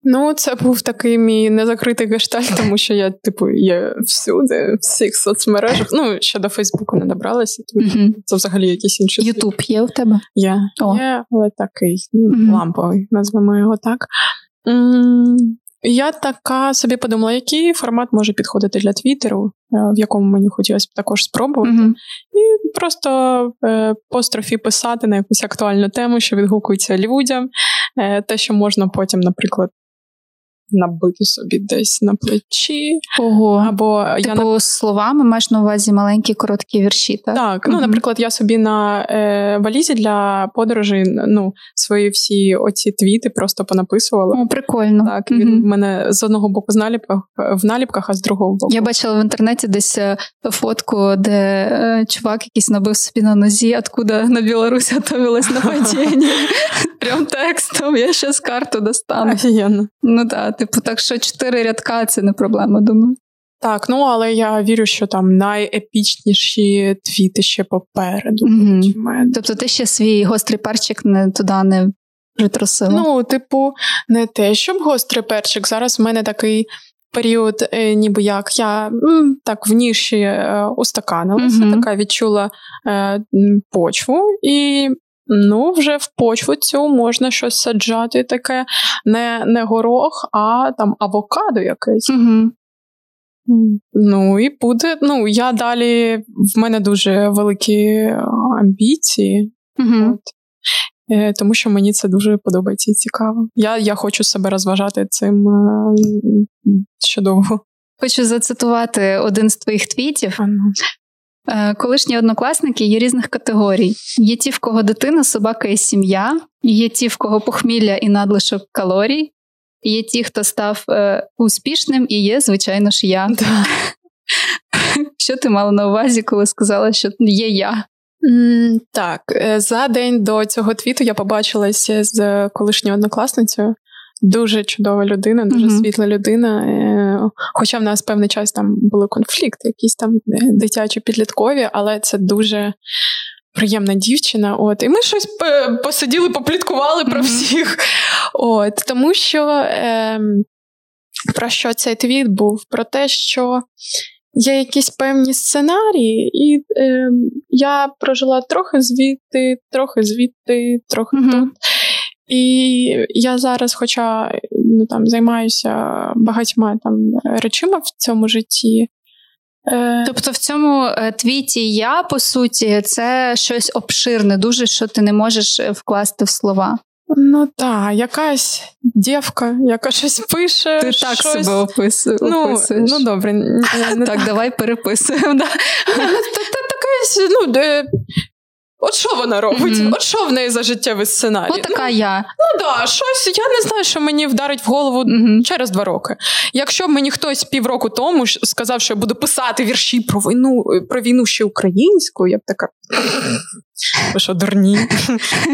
Ну, це був такий мій незакритий гештальт, тому що я, типу, є всюди, в всіх соцмережах. Ну, ще до Фейсбуку не добралася, тому mm-hmm. це взагалі якісь інші. Ютуб є у тебе? Є, О. є, але такий mm-hmm. ламповий, назвемо його так. М- я така собі подумала, який формат може підходити для Твіттеру, е, в якому мені хотілося б також спробувати. Mm-hmm. І просто е, построфі писати на якусь актуальну тему, що відгукується людям. Е, те, що можна потім, наприклад, набити собі десь на плечі. Ого. Або типу, я словами маєш на увазі маленькі короткі вірші, так? Так, ну, наприклад, я собі на е, валізі для подорожей ну, свої всі оці твіти просто понаписувала. О, прикольно. Так, він в мене з одного боку в наліпках, в наліпках, а з другого боку. Я бачила в інтернеті десь е, фотку, де е, чувак якийсь набив собі на нозі, откуда на Білорусь готовилась нападіння. Прям текстом, я ще з карту достану. Ну так, типу, так що чотири рядка це не проблема, думаю. Так, ну але я вірю, що там найепічніші твіти ще попереду. Mm-hmm. Тобто ти ще свій гострий перчик не туди не притрусила? Ну, типу, не те, щоб гострий перчик. Зараз в мене такий. Період, е, ніби як я м, так в ніші е, устаканилася, mm-hmm. така відчула е, почву, і Ну, вже в почву цю можна щось саджати таке, не не горох, а там авокадо якесь. Угу. Ну, і буде. Ну, я далі, в мене дуже великі амбіції, угу. От. Е, тому що мені це дуже подобається і цікаво. Я я хочу себе розважати цим е, ще довго. Хочу зацитувати один з твоїх твітів. Е, колишні однокласники є різних категорій. Є ті, в кого дитина, собака і сім'я, є ті, в кого похмілля і надлишок калорій, є ті, хто став е, успішним, і є, звичайно ж, я. Да. Що ти мала на увазі, коли сказала, що є я? Mm, так, е, за день до цього твіту я побачилася з колишньою однокласницею. Дуже чудова людина, дуже mm-hmm. світла людина. Е, хоча в нас певний час там були конфлікти, якісь там е, дитячі підліткові, але це дуже приємна дівчина. От, І ми щось посиділи, попліткували про всіх. От, Тому що е, про що цей твіт був? Про те, що. Є якісь певні сценарії, і е, я прожила трохи звідти, трохи звідти, трохи mm-hmm. тут. І я зараз, хоча ну, там займаюся багатьма там речима в цьому житті. Е... Тобто в цьому е, твіті я, по суті, це щось обширне, дуже що ти не можеш е, вкласти в слова. Ну так, якась дівка, яка щось пише. Ти щось... так себе описуєш. Ну, ну добре. Не так, давай переписуємо. Да. Така, ну, От що вона робить? Mm-hmm. От що в неї за життєвий сценарій? От така ну, я. Ну да, щось я не знаю, що мені вдарить в голову mm-hmm. через два роки. Якщо б мені хтось півроку тому сказав, що я буду писати вірші про війну про війну ще українську, я б така Ви що, дурні?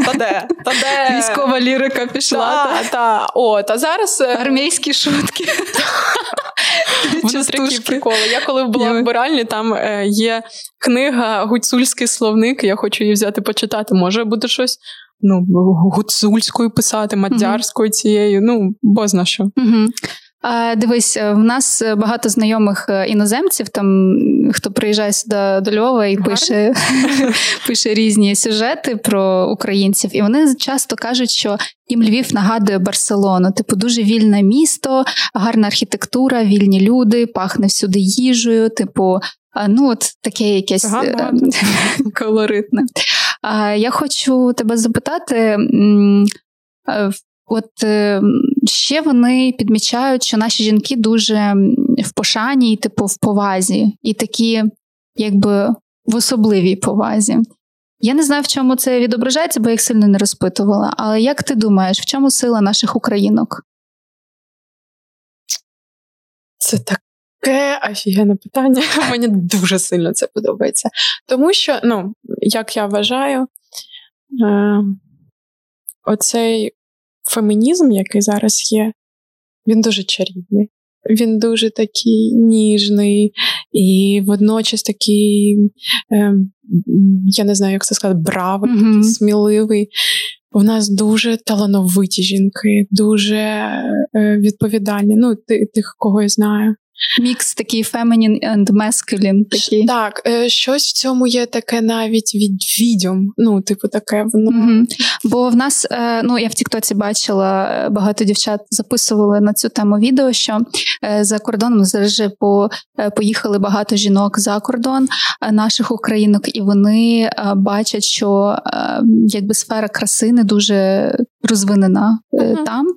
Та де? Та де? Військова лірика пішла. Та, та. От, а зараз... Е, Армійські шутки. Внутрішні приколи. Я коли була в Буральні, там е, є книга Гуцульський словник. Я хочу її взяти почитати. Може буде щось ну, гуцульською писати, мадярською цією. Ну, бозна що. Дивись, е, в нас багато знайомих е, іноземців, там хто приїжджає сюди до Львова і пише пише різні сюжети про українців, і вони часто кажуть, що їм Львів нагадує Барселону. Типу, дуже вільне місто, гарна архітектура, вільні люди, пахне всюди їжею. Типу, ну от таке якесь ага, колоритне. Я хочу тебе запитати. От ще вони підмічають, що наші жінки дуже в пошані, і, типу, в повазі, і такі, якби в особливій повазі. Я не знаю, в чому це відображається, бо я їх сильно не розпитувала. Але як ти думаєш, в чому сила наших українок? Це таке офігенне питання. Мені дуже сильно це подобається. Тому що, ну, як я вважаю, е- оцей фемінізм, який зараз є, він дуже чарівний. Він дуже такий ніжний і водночас такий, е, я не знаю, як це сказати, бравий, mm-hmm. такий сміливий. У нас дуже талановиті жінки, дуже е, відповідальні. Ну, тих, кого я знаю. Мікс такий feminine and masculine. Такий. Так, е, щось в цьому є таке навіть від відьом. Ну, типу, таке воно. Угу. Бо в нас, е, ну я в Тіктоці бачила, е, багато дівчат записували на цю тему відео, що за кордоном зараз по, поїхали багато жінок за кордон наших українок, і вони бачать, що якби сфера краси не дуже розвинена угу. там.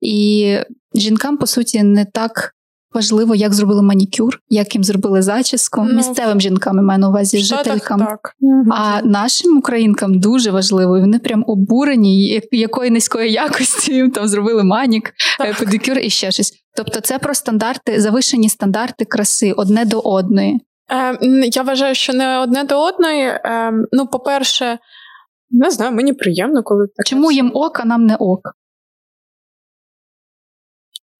І жінкам, по суті, не так важливо, як зробили манікюр, як їм зробили зачіску. Ну, Місцевим жінкам я маю на увазі жителькам. Так. А нашим українкам дуже важливо, і вони прям обурені, якої низької якості їм там зробили манік, е, так. педикюр і ще щось. Тобто, це про стандарти, завишені стандарти краси одне до одної. Е, Я вважаю, що не одне до одної. Е, ну, по-перше, не знаю, мені приємно, коли так. Чому їм ок, а нам не ок?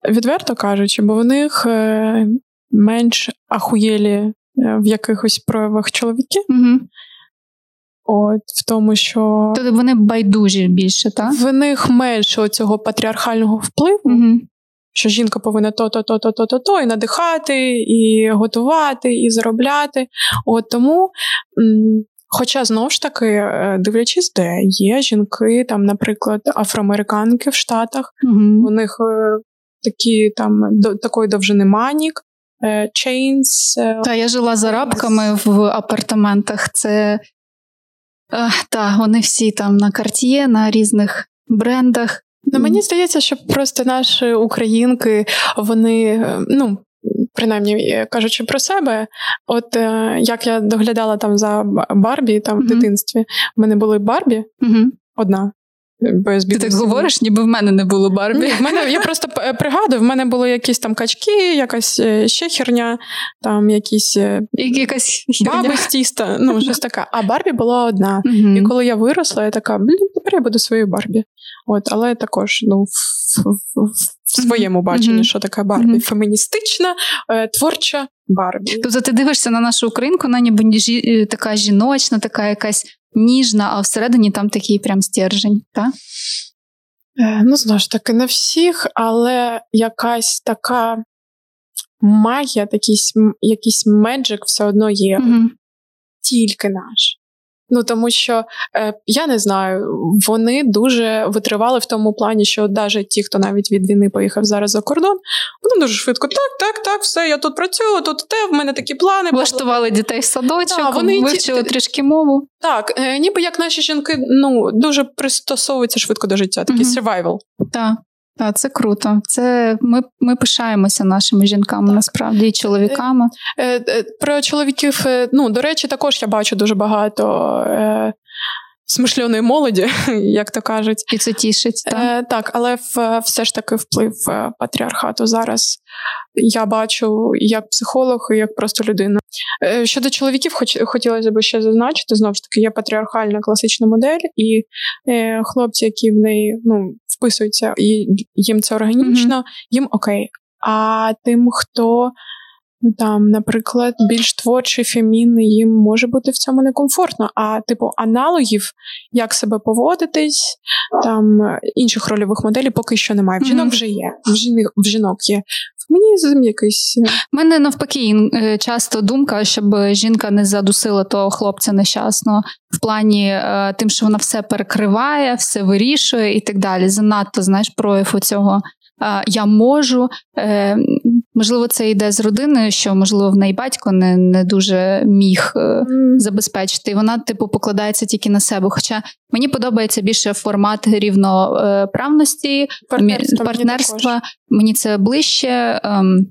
Відверто кажучи, бо в них е, менш ахуєлі е, в якихось проявах чоловіки. Угу. От в тому, що Тобто вони байдужі більше, так? В них менше цього патріархального впливу, угу. що жінка повинна то-то, то-то, то-то, то і надихати, і готувати, і заробляти. От тому. Хоча знову ж таки, е, дивлячись, де є жінки, там, наприклад, афроамериканки в Штатах, угу. у них такі там до такої довжини манік. Chains. Е, та я жила за рабками в апартаментах. Це та, вони всі там на карт'є, на різних брендах. Ну, Мені здається, що просто наші українки, вони, е, ну, принаймні е, кажучи про себе, от як я доглядала там за Барбі там mm-hmm. в дитинстві, в мене були Барбі mm-hmm. одна. Без Ти так говориш, ніби в мене не було Барбі. Ні, в мене, Я просто пригадую, в мене були якісь там качки, якась е, ще херня, там якісь е, якась баби з тіста, ну, щось таке. А Барбі була одна. І коли я виросла, я така, блін, тепер я буду своєю Барбі. От, Але також ну, в, в, в своєму баченні, uh-huh. що така Барбі. Uh-huh. Феміністична, е, творча Барбі. Тобто ти дивишся на нашу українку, вона ніби така жіночна, така якась ніжна, а всередині там такий прям стержень, так? Е, ну, знову ж таки, не всіх, але якась така магія, якийсь якийсь меджик все одно є. Угу. Тільки наш. Ну тому що е, я не знаю, вони дуже витривали в тому плані, що навіть ті, хто навіть від війни поїхав зараз за кордон, вони дуже швидко так, так, так, все, я тут працюю, тут те, в мене такі плани. Влаштували дітей в садочок, да, вони вивчили ті... трішки мову. Так, е, ніби як наші жінки ну дуже пристосовуються швидко до життя, такий survival. Так. Так, це круто. Це Ми ми пишаємося нашими жінками так. насправді і чоловіками. Е, е, про чоловіків, ну, до речі, також я бачу дуже багато смишльоної молоді, як то кажуть. І це тішить. Так, е, так але в, все ж таки вплив е, патріархату зараз я бачу як психолог, і як просто людина. Е, щодо чоловіків, хоч хотілося б ще зазначити, знову ж таки, є патріархальна класична модель, і е, хлопці, які в неї ну, вписуються, і їм це органічно, mm-hmm. їм окей. А тим, хто там, наприклад, більш творчий фемінний, їм може бути в цьому некомфортно. А типу аналогів, як себе поводитись, там інших рольових моделей поки що немає. В жінок вже є. В жінок, в жінок є. Фемінізм якийсь. У мене навпаки е, часто думка, щоб жінка не задусила того хлопця нещасно в плані е, тим, що вона все перекриває, все вирішує і так далі. Занадто знаєш прояв цього я можу. Е, можливо, це йде з родини, що можливо в неї батько не не дуже міг mm. забезпечити. І вона, типу, покладається тільки на себе. Хоча мені подобається більше формат рівноправності, партнерства. партнерства. Мені, мені це ближче. Ем,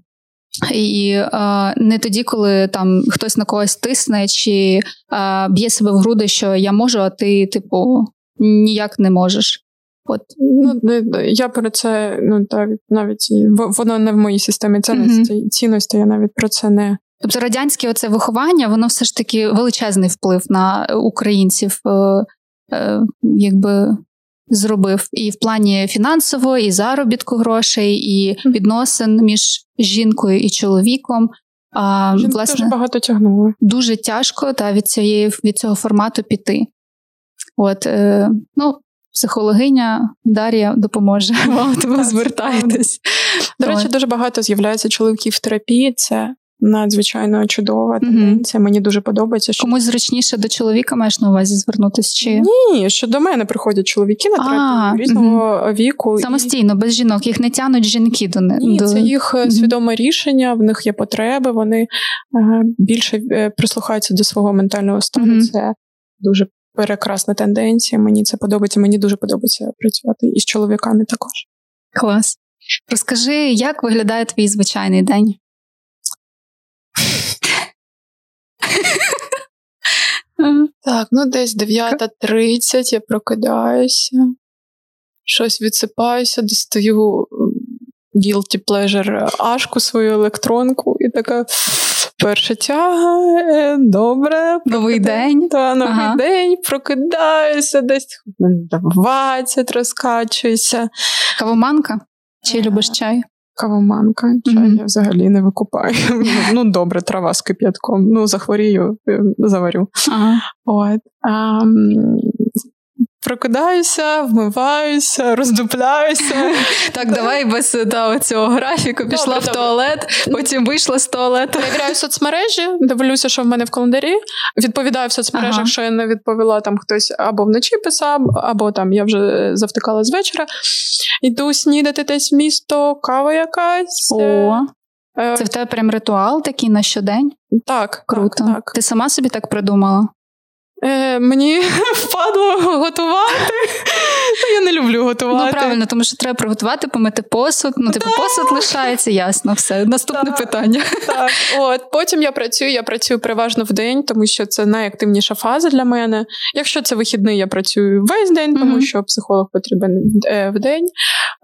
і е, не тоді, коли там хтось на когось тисне чи е, б'є себе в груди, що я можу, а ти, типу, ніяк не можеш. От ну я про це ну так навіть воно не в моїй системі цінності mm-hmm. цінності. Я навіть про це не. Тобто радянське оце виховання, воно все ж таки величезний вплив на українців, е, е, якби зробив і в плані фінансово, і заробітку грошей, і відносин між жінкою і чоловіком. А, Жінки власне, дуже багато тягнули. Дуже тяжко та від цієї від цього формату піти. От, е, ну, психологиня Дар'я допоможе вам, тому звертайтесь. До речі, дуже багато з'являється чоловіків в терапії. Це надзвичайно чудова тенденція. Мені дуже подобається. Що... Комусь зручніше до чоловіка маєш на увазі звернутися? чи Ні, що до мене приходять чоловіки на терапію різного віку. Самостійно, без жінок. Їх не тянуть жінки до них. Ні. Це їх угу. свідоме рішення, в них є потреби, вони е, більше е, прислухаються до свого ментального стану. Це дуже прекрасна тенденція. Мені це подобається. Мені дуже подобається працювати із чоловіками також. Клас. Розкажи, як виглядає твій звичайний день? Так, ну десь 9.30 я прокидаюся, щось відсипаюся, достаю guilty pleasure ашку свою електронку і така перша тяга, е, добре. Новий день. Та, новий ага. день, прокидаюся, десь 20 розкачуюся. Кавоманка? Чи любиш чай? Кавоманка, чай mm-hmm. я взагалі не викупаю. Ну, добре, трава з кип'ятком. Ну, захворію, е, заварю. Ага. От. А, Прокидаюся, вмиваюся, роздупляюся. Так, давай без да, цього графіку пішла добре, в туалет, потім вийшла з туалету. Перевіряю соцмережі, дивлюся, що в мене в календарі. Відповідаю в соцмережах, ага. що я не відповіла, там хтось або вночі писав, або там я вже завтикала з вечора. Йду снідати десь в місто, кава якась. О, е, Це в тебе прям ритуал такий на щодень? Так. Круто. Так, так. Ти сама собі так придумала? Е, Мені впадло готувати. Я не люблю готувати. Ну, правильно, тому що треба приготувати, помити посуд. Ну, типу, посуд лишається, ясно, все. Наступне питання. Так, от Потім я працюю, я працюю переважно в день, тому що це найактивніша фаза для мене. Якщо це вихідний, я працюю весь день, тому що психолог потрібен е, в день.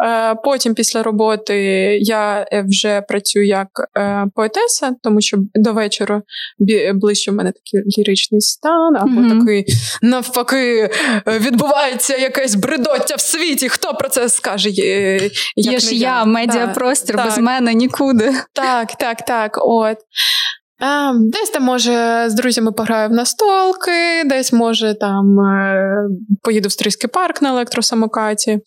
Е, потім, після роботи, я е, вже працюю як поетеса, тому що до вечора ближче в мене такий ліричний стан. або такий навпаки відбувається якесь бредоття в світі. Хто про це скаже? Як Є ж я, я медіапростір, так, без так. мене нікуди. Так, так, так. От. А, Десь там, може, з друзями пограю в настолки, десь, може, там е, поїду в Стрийський парк на електросамокаті.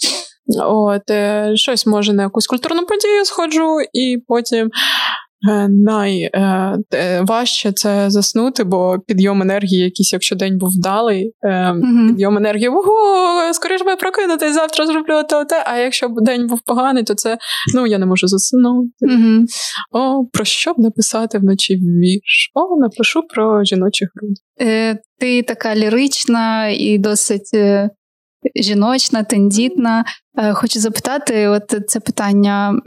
От, е, Щось може на якусь культурну подію сходжу, і потім Е, найважче е, це заснути, бо підйом енергії, якийсь, якщо день був вдалий, mm-hmm. підйом енергії ого, скоріш би прокинутись, завтра зроблю то те. А якщо день був поганий, то це ну я не можу заснути. Mm-hmm. О, про що б написати вночі вірш? О, напишу про жіночі груди. Е, Ти така лірична і досить жіночна, тендітна. Е, хочу запитати, от це питання: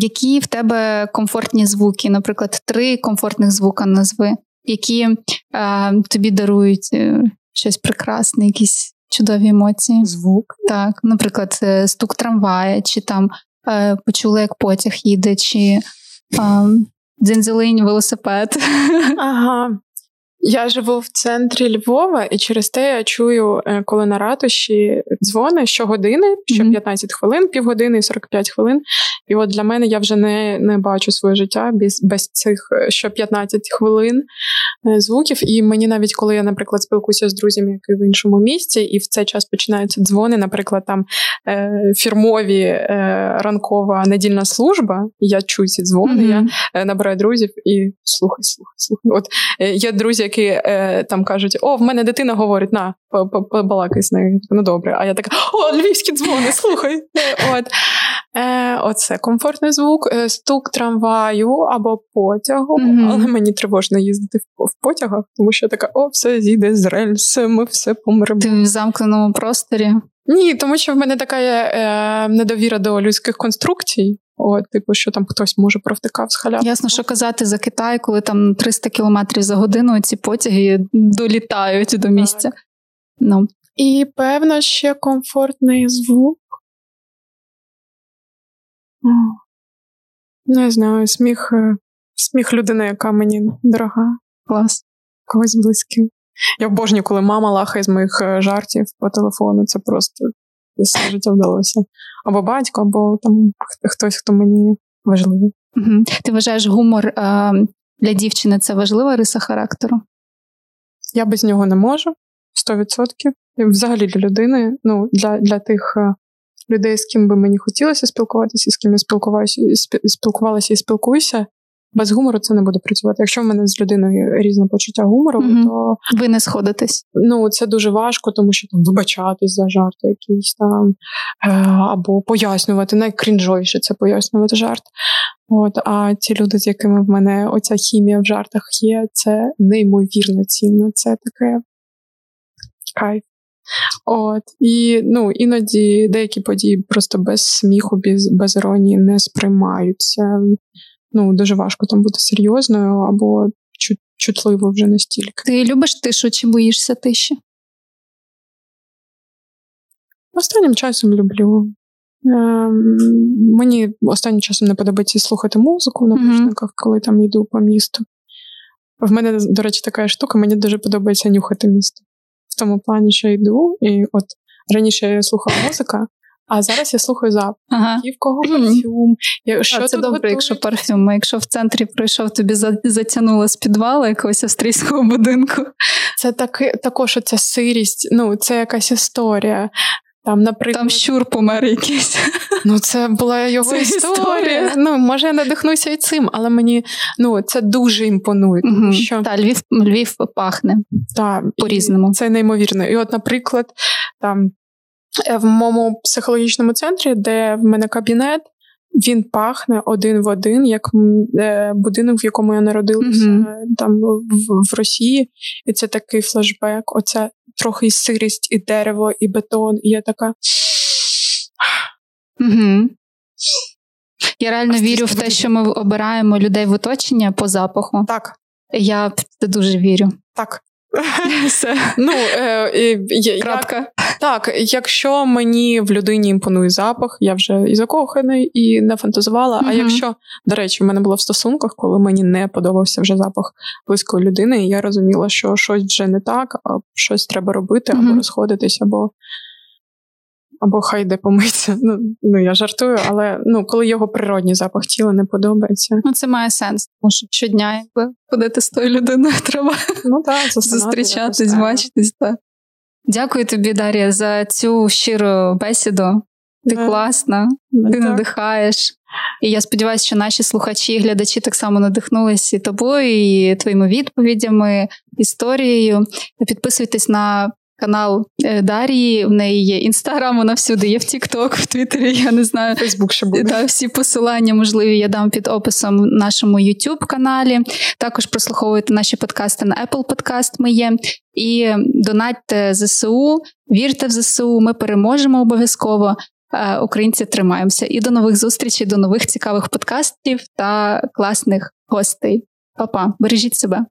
які в тебе комфортні звуки? Наприклад, три комфортних звука назви, які е, тобі дарують е, щось прекрасне, якісь чудові емоції. Звук. Так, наприклад, е, стук трамвая, чи там е, почули, як потяг їде, чи е, дзензелинь велосипед. Ага. Я живу в центрі Львова, і через те я чую, е, коли на ратуші дзвони щогодини, що 15 хвилин, півгодини і 45 хвилин. І от для мене я вже не не бачу своє життя без без цих е, що 15 хвилин е, звуків. І мені навіть коли я, наприклад, спілкуюся з друзями, які в іншому місці, і в цей час починаються дзвони, наприклад, там фірмові ранкова недільна служба. Я чую ці дзвони, mm-hmm. я набираю друзів і слухай, слухай, слухай. От є друзі, які е, там кажуть: О, в мене дитина говорить, на, побалакай з нею. Ну добре. А я така: О, львівські дзвони, слухай. От. Е, Оце комфортний звук, е, стук трамваю або потягу, mm-hmm. але мені тривожно їздити в, в потягах, тому що я така: о, все зійде з рельс, ми все помремо. Ти в замкненому просторі. Ні, тому що в мене така є е, недовіра до людських конструкцій. От, типу, що там хтось може провтикав з халяв. Ясно, що казати за Китай, коли там 300 кілометрів за годину ці потяги долітають до місця. Так. Ну. І певно, ще комфортний звук. Не знаю, сміх е, сміх людини, яка мені дорога. Клас. Когось близький. Я обожнюю, коли мама лахає з моїх е, жартів по телефону. Це просто все життя вдалося. Або батько, або там хтось, хто мені важливий. Угу. Ти вважаєш гумор а, для дівчини це важлива риса характеру? Я без нього не можу 100%. І взагалі для людини, ну, для для тих е, людей, з ким би мені хотілося спілкуватися, з ким я спілкувалася спілкувалася і спілкуюся, без гумору це не буде працювати. Якщо в мене з людиною різне почуття гумору, mm то ви не сходитесь. Ну це дуже важко, тому що там вибачатись за жарти якісь там е, або пояснювати. Найкрінжовіше це пояснювати жарт. От, а ті люди, з якими в мене оця хімія в жартах є, це неймовірно цінно. Це таке кайф. От і ну іноді деякі події просто без сміху, без без іронії не сприймаються ну дуже важко там бути серйозною або чутливо вже настільки. Ти любиш тишу чи боїшся тиші? Останнім часом люблю. Е, Мені останнім часом не подобається слухати музику в навушниках, mm-hmm. коли там йду по місту. В мене, до речі, така штука, мені дуже подобається нюхати місто. В тому плані, що йду, і от раніше я слухала музика, а зараз я слухаю запах. Ага. в кого парфюм. Що а, це добре, готують? якщо парфюм. А якщо в центрі пройшов, тобі затягнуло з підвалу якогось австрійського будинку. Це таки, також оця сирість, ну, це якась історія. Там, наприклад... Там щур помер якийсь. Ну, це була його це історія. історія. Ну, може, я надихнуся і цим, але мені ну, це дуже імпонує. Тому що... Та, Львів Львів пахне та, по-різному. Це неймовірно. І от, наприклад, там в моєму психологічному центрі, де в мене кабінет, він пахне один в один, як е, будинок, в якому я народилася mm-hmm. там в, в Росії. І це такий флешбек. Оце трохи і сирість, і дерево, і бетон. І я така. Угу. Я реально вірю в те, що ми обираємо людей в оточення по запаху. Так. Я дуже вірю. Так. Все. Ну, е, Крапка. Як, так, якщо мені в людині імпонує запах, я вже і закоханий, і не фантазувала. Mm-hmm. А якщо, до речі, в мене було в стосунках, коли мені не подобався вже запах близької людини, і я розуміла, що щось вже не так, а щось треба робити, mm-hmm. або розходитись, або або хай де помиться. Ну ну я жартую, але ну коли його природній запах тіла не подобається. Ну це має сенс, тому що щодня, якби ходити з тою людиною, треба ну, так, зустрічатись, бачитись. Так. Дякую тобі, Дар'я, за цю щиру бесіду. Ти yeah. класна, ти так. надихаєш. І я сподіваюся, що наші слухачі і глядачі так само надихнулися і тобою, і твоїми відповідями, історією. Підписуйтесь на канал е, Дарії. В неї є інстаграм, вона всюди є в Тікток, в Твіттері, Я не знаю. Фейсбук ще буде. Та, всі посилання можливі я дам під описом нашому youtube каналі. Також прослуховуйте наші подкасти на Apple Podcast Ми є. І донатьте ЗСУ, вірте в ЗСУ. Ми переможемо обов'язково. Е, українці тримаємося. І до нових зустрічей, до нових цікавих подкастів та класних гостей. Па-па, бережіть себе.